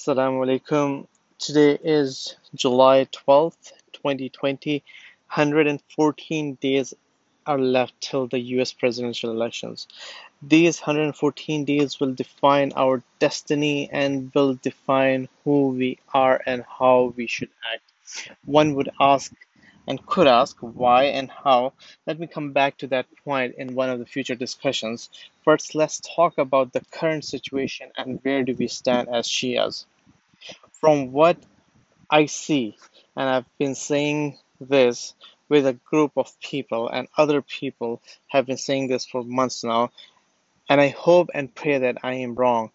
Assalamu alaikum. Today is July 12th, 2020. 114 days are left till the US presidential elections. These 114 days will define our destiny and will define who we are and how we should act. One would ask and could ask why and how. Let me come back to that point in one of the future discussions. First, let's talk about the current situation and where do we stand as Shias. From what I see, and I've been saying this with a group of people, and other people have been saying this for months now, and I hope and pray that I am wrong.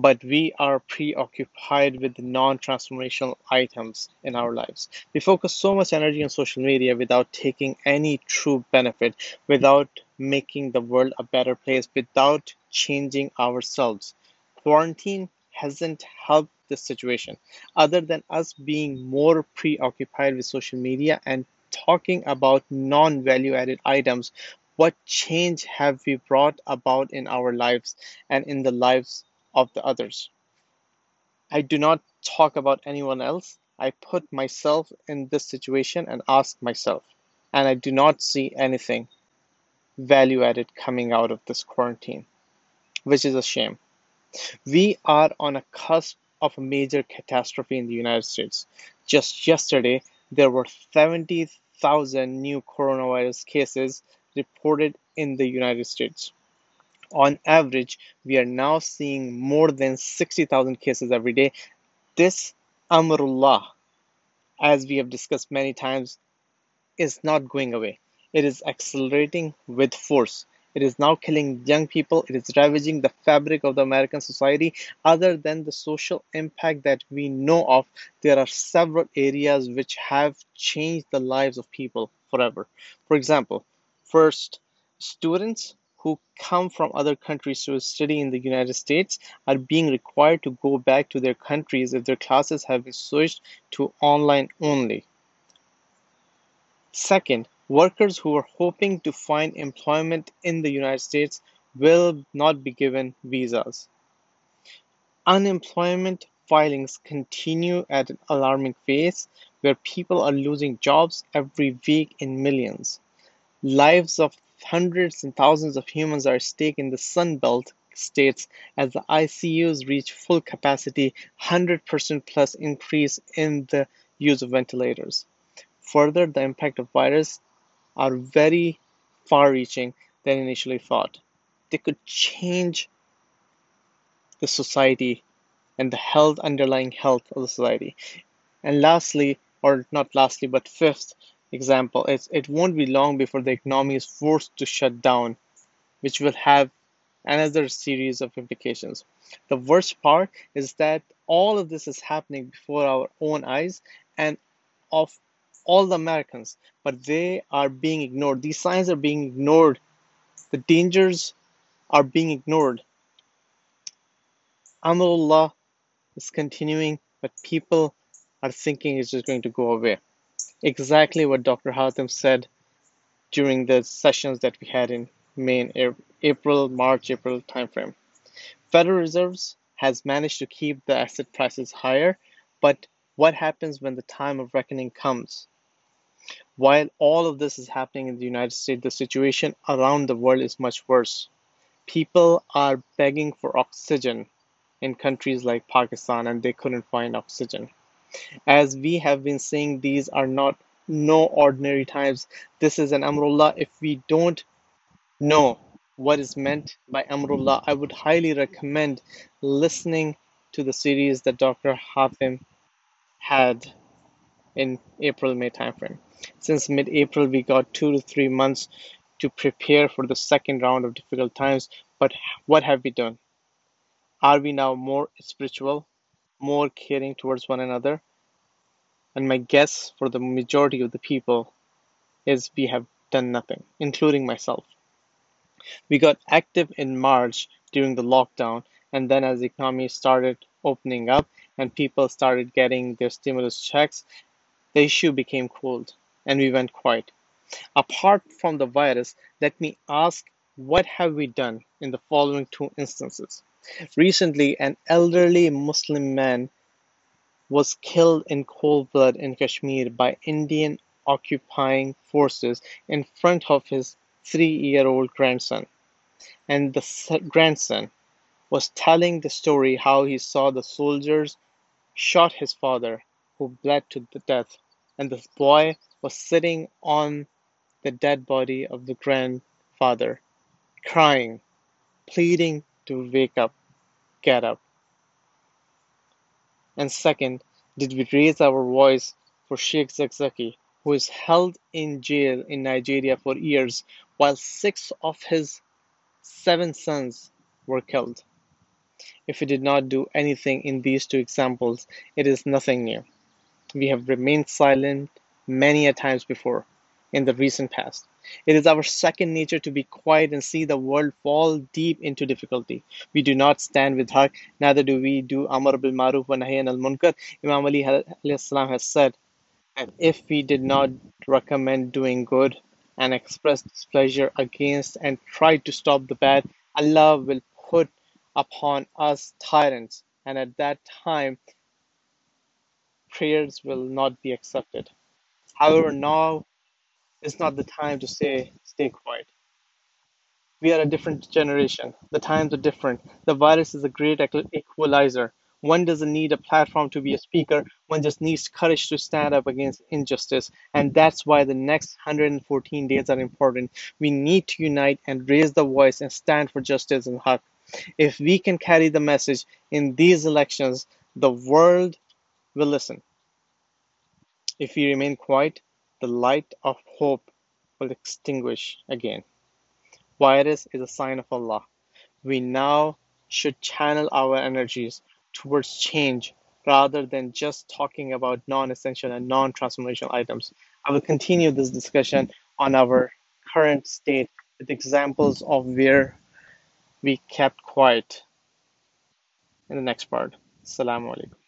But we are preoccupied with non transformational items in our lives. We focus so much energy on social media without taking any true benefit, without making the world a better place, without changing ourselves. Quarantine hasn't helped this situation other than us being more preoccupied with social media and talking about non value added items. What change have we brought about in our lives and in the lives of the others? I do not talk about anyone else. I put myself in this situation and ask myself, and I do not see anything value added coming out of this quarantine, which is a shame. We are on a cusp of a major catastrophe in the United States. Just yesterday, there were 70,000 new coronavirus cases reported in the United States. On average, we are now seeing more than 60,000 cases every day. This Amrullah, as we have discussed many times, is not going away. It is accelerating with force. It is now killing young people. It is ravaging the fabric of the American society. Other than the social impact that we know of, there are several areas which have changed the lives of people forever. For example, first, students who come from other countries to study in the United States are being required to go back to their countries if their classes have been switched to online only. Second, Workers who are hoping to find employment in the United States will not be given visas. Unemployment filings continue at an alarming pace where people are losing jobs every week in millions. Lives of hundreds and thousands of humans are at stake in the Sun Belt states as the ICUs reach full capacity, 100% plus increase in the use of ventilators. Further, the impact of virus are very far reaching than initially thought. They could change the society and the health, underlying health of the society. And lastly, or not lastly, but fifth example is it won't be long before the economy is forced to shut down, which will have another series of implications. The worst part is that all of this is happening before our own eyes and of all the Americans, but they are being ignored. These signs are being ignored. The dangers are being ignored. Amrullah is continuing, but people are thinking it's just going to go away. Exactly what Dr. Hatem said during the sessions that we had in May April, March, April timeframe. Federal Reserves has managed to keep the asset prices higher, but what happens when the time of reckoning comes? While all of this is happening in the United States, the situation around the world is much worse. People are begging for oxygen in countries like Pakistan and they couldn't find oxygen. As we have been saying, these are not no ordinary times. This is an Amrullah. If we don't know what is meant by Amrullah, I would highly recommend listening to the series that Dr. Hafim had in April May timeframe. Since mid April, we got two to three months to prepare for the second round of difficult times. But what have we done? Are we now more spiritual, more caring towards one another? And my guess for the majority of the people is we have done nothing, including myself. We got active in March during the lockdown, and then as the economy started opening up and people started getting their stimulus checks, the issue became cold and we went quiet. Apart from the virus, let me ask what have we done in the following two instances? Recently, an elderly Muslim man was killed in cold blood in Kashmir by Indian occupying forces in front of his three-year-old grandson. And the grandson was telling the story how he saw the soldiers shot his father, who bled to death, and the boy was sitting on the dead body of the grandfather, crying, pleading to wake up, get up. And second, did we raise our voice for Sheikh Zakzaki, who is held in jail in Nigeria for years while six of his seven sons were killed? If we did not do anything in these two examples, it is nothing new. We have remained silent many a times before in the recent past. It is our second nature to be quiet and see the world fall deep into difficulty. We do not stand with Haq, neither do we do Amr bil Maruf wa Nahi anil Munkar. Imam Ali has said, and if we did not recommend doing good and express displeasure against and try to stop the bad, Allah will put upon us tyrants, and at that time prayers will not be accepted. However, now is not the time to say stay quiet. We are a different generation. The times are different. The virus is a great equalizer. One doesn't need a platform to be a speaker. One just needs courage to stand up against injustice. And that's why the next 114 days are important. We need to unite and raise the voice and stand for justice and haq. If we can carry the message in these elections, the world will listen. If we remain quiet, the light of hope will extinguish again. Virus is a sign of Allah. We now should channel our energies towards change rather than just talking about non essential and non transformational items. I will continue this discussion on our current state with examples of where we kept quiet in the next part. Assalamu alaikum.